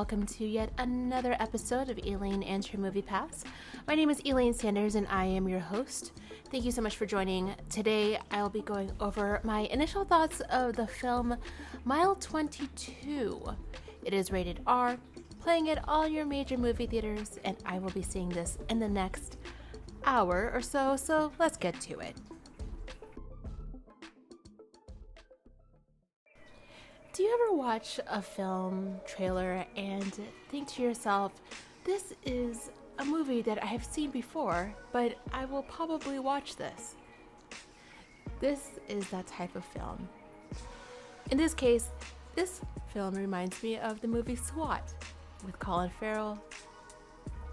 welcome to yet another episode of Elaine and Her Movie Pass. My name is Elaine Sanders and I am your host. Thank you so much for joining. Today I will be going over my initial thoughts of the film Mile 22. It is rated R, playing at all your major movie theaters, and I will be seeing this in the next hour or so, so let's get to it. Do you ever watch a film trailer and think to yourself, this is a movie that I have seen before, but I will probably watch this? This is that type of film. In this case, this film reminds me of the movie SWAT with Colin Farrell,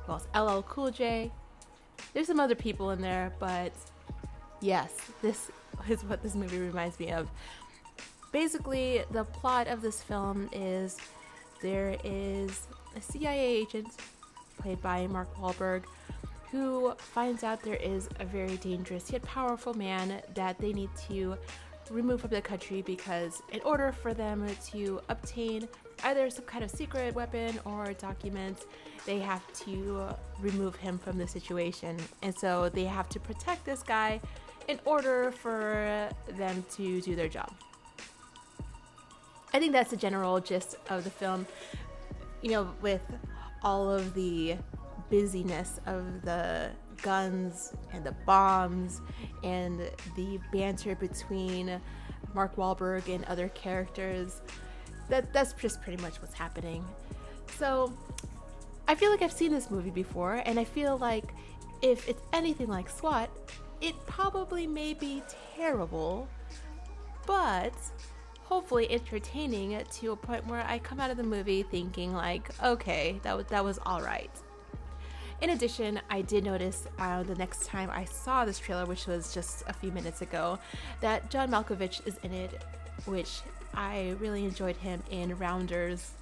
well, LL Cool J. There's some other people in there, but yes, this is what this movie reminds me of basically, the plot of this film is there is a CIA agent played by Mark Wahlberg who finds out there is a very dangerous yet powerful man that they need to remove from the country because in order for them to obtain either some kind of secret weapon or documents they have to remove him from the situation. And so they have to protect this guy in order for them to do their job I think that's the general gist of the film. You know, with all of the busyness of the guns and the bombs and the banter between Mark Wahlberg and other characters, that that's just pretty much what's happening. So, I feel like I've seen this movie before, and I feel like if it's anything like SWAT, it probably may be terrible, but hopefully entertaining to a point where I come out of the movie thinking like, okay, that was that was all right. In addition, I did notice uh, the next time I saw this trailer, which was just a few minutes ago, that John Malkovich is in it, which I really enjoyed him in Rounders.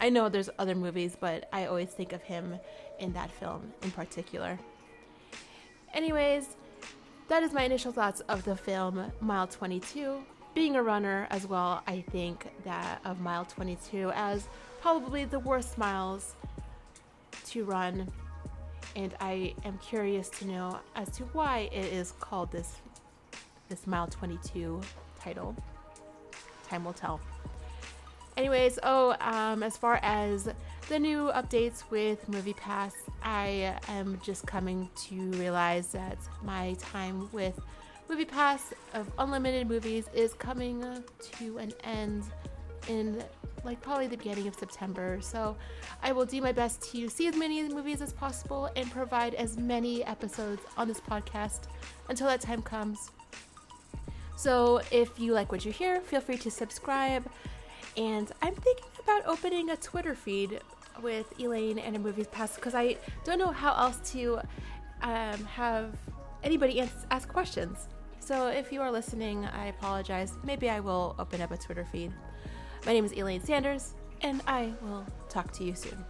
I know there's other movies, but I always think of him in that film in particular. Anyways, that is my initial thoughts of the film Mile 22 being a runner as well, I think that of mile 22 as probably the worst miles to run. And I am curious to know as to why it is called this this mile 22 title. Time will tell. Anyways, oh, um, as far as the new updates with Movie Pass, I am just coming to realize that my time with Movie Pass of unlimited movies is coming to an end in like probably the beginning of September. So I will do my best to see as many movies as possible and provide as many episodes on this podcast until that time comes. So if you like what you hear, feel free to subscribe. And I'm thinking about opening a Twitter feed with Elaine and a Movies Pass because I don't know how else to um, have anybody ask questions. So if you are listening, I apologize. Maybe I will open up a Twitter feed. My name is Elaine Sanders, and I will talk to you soon.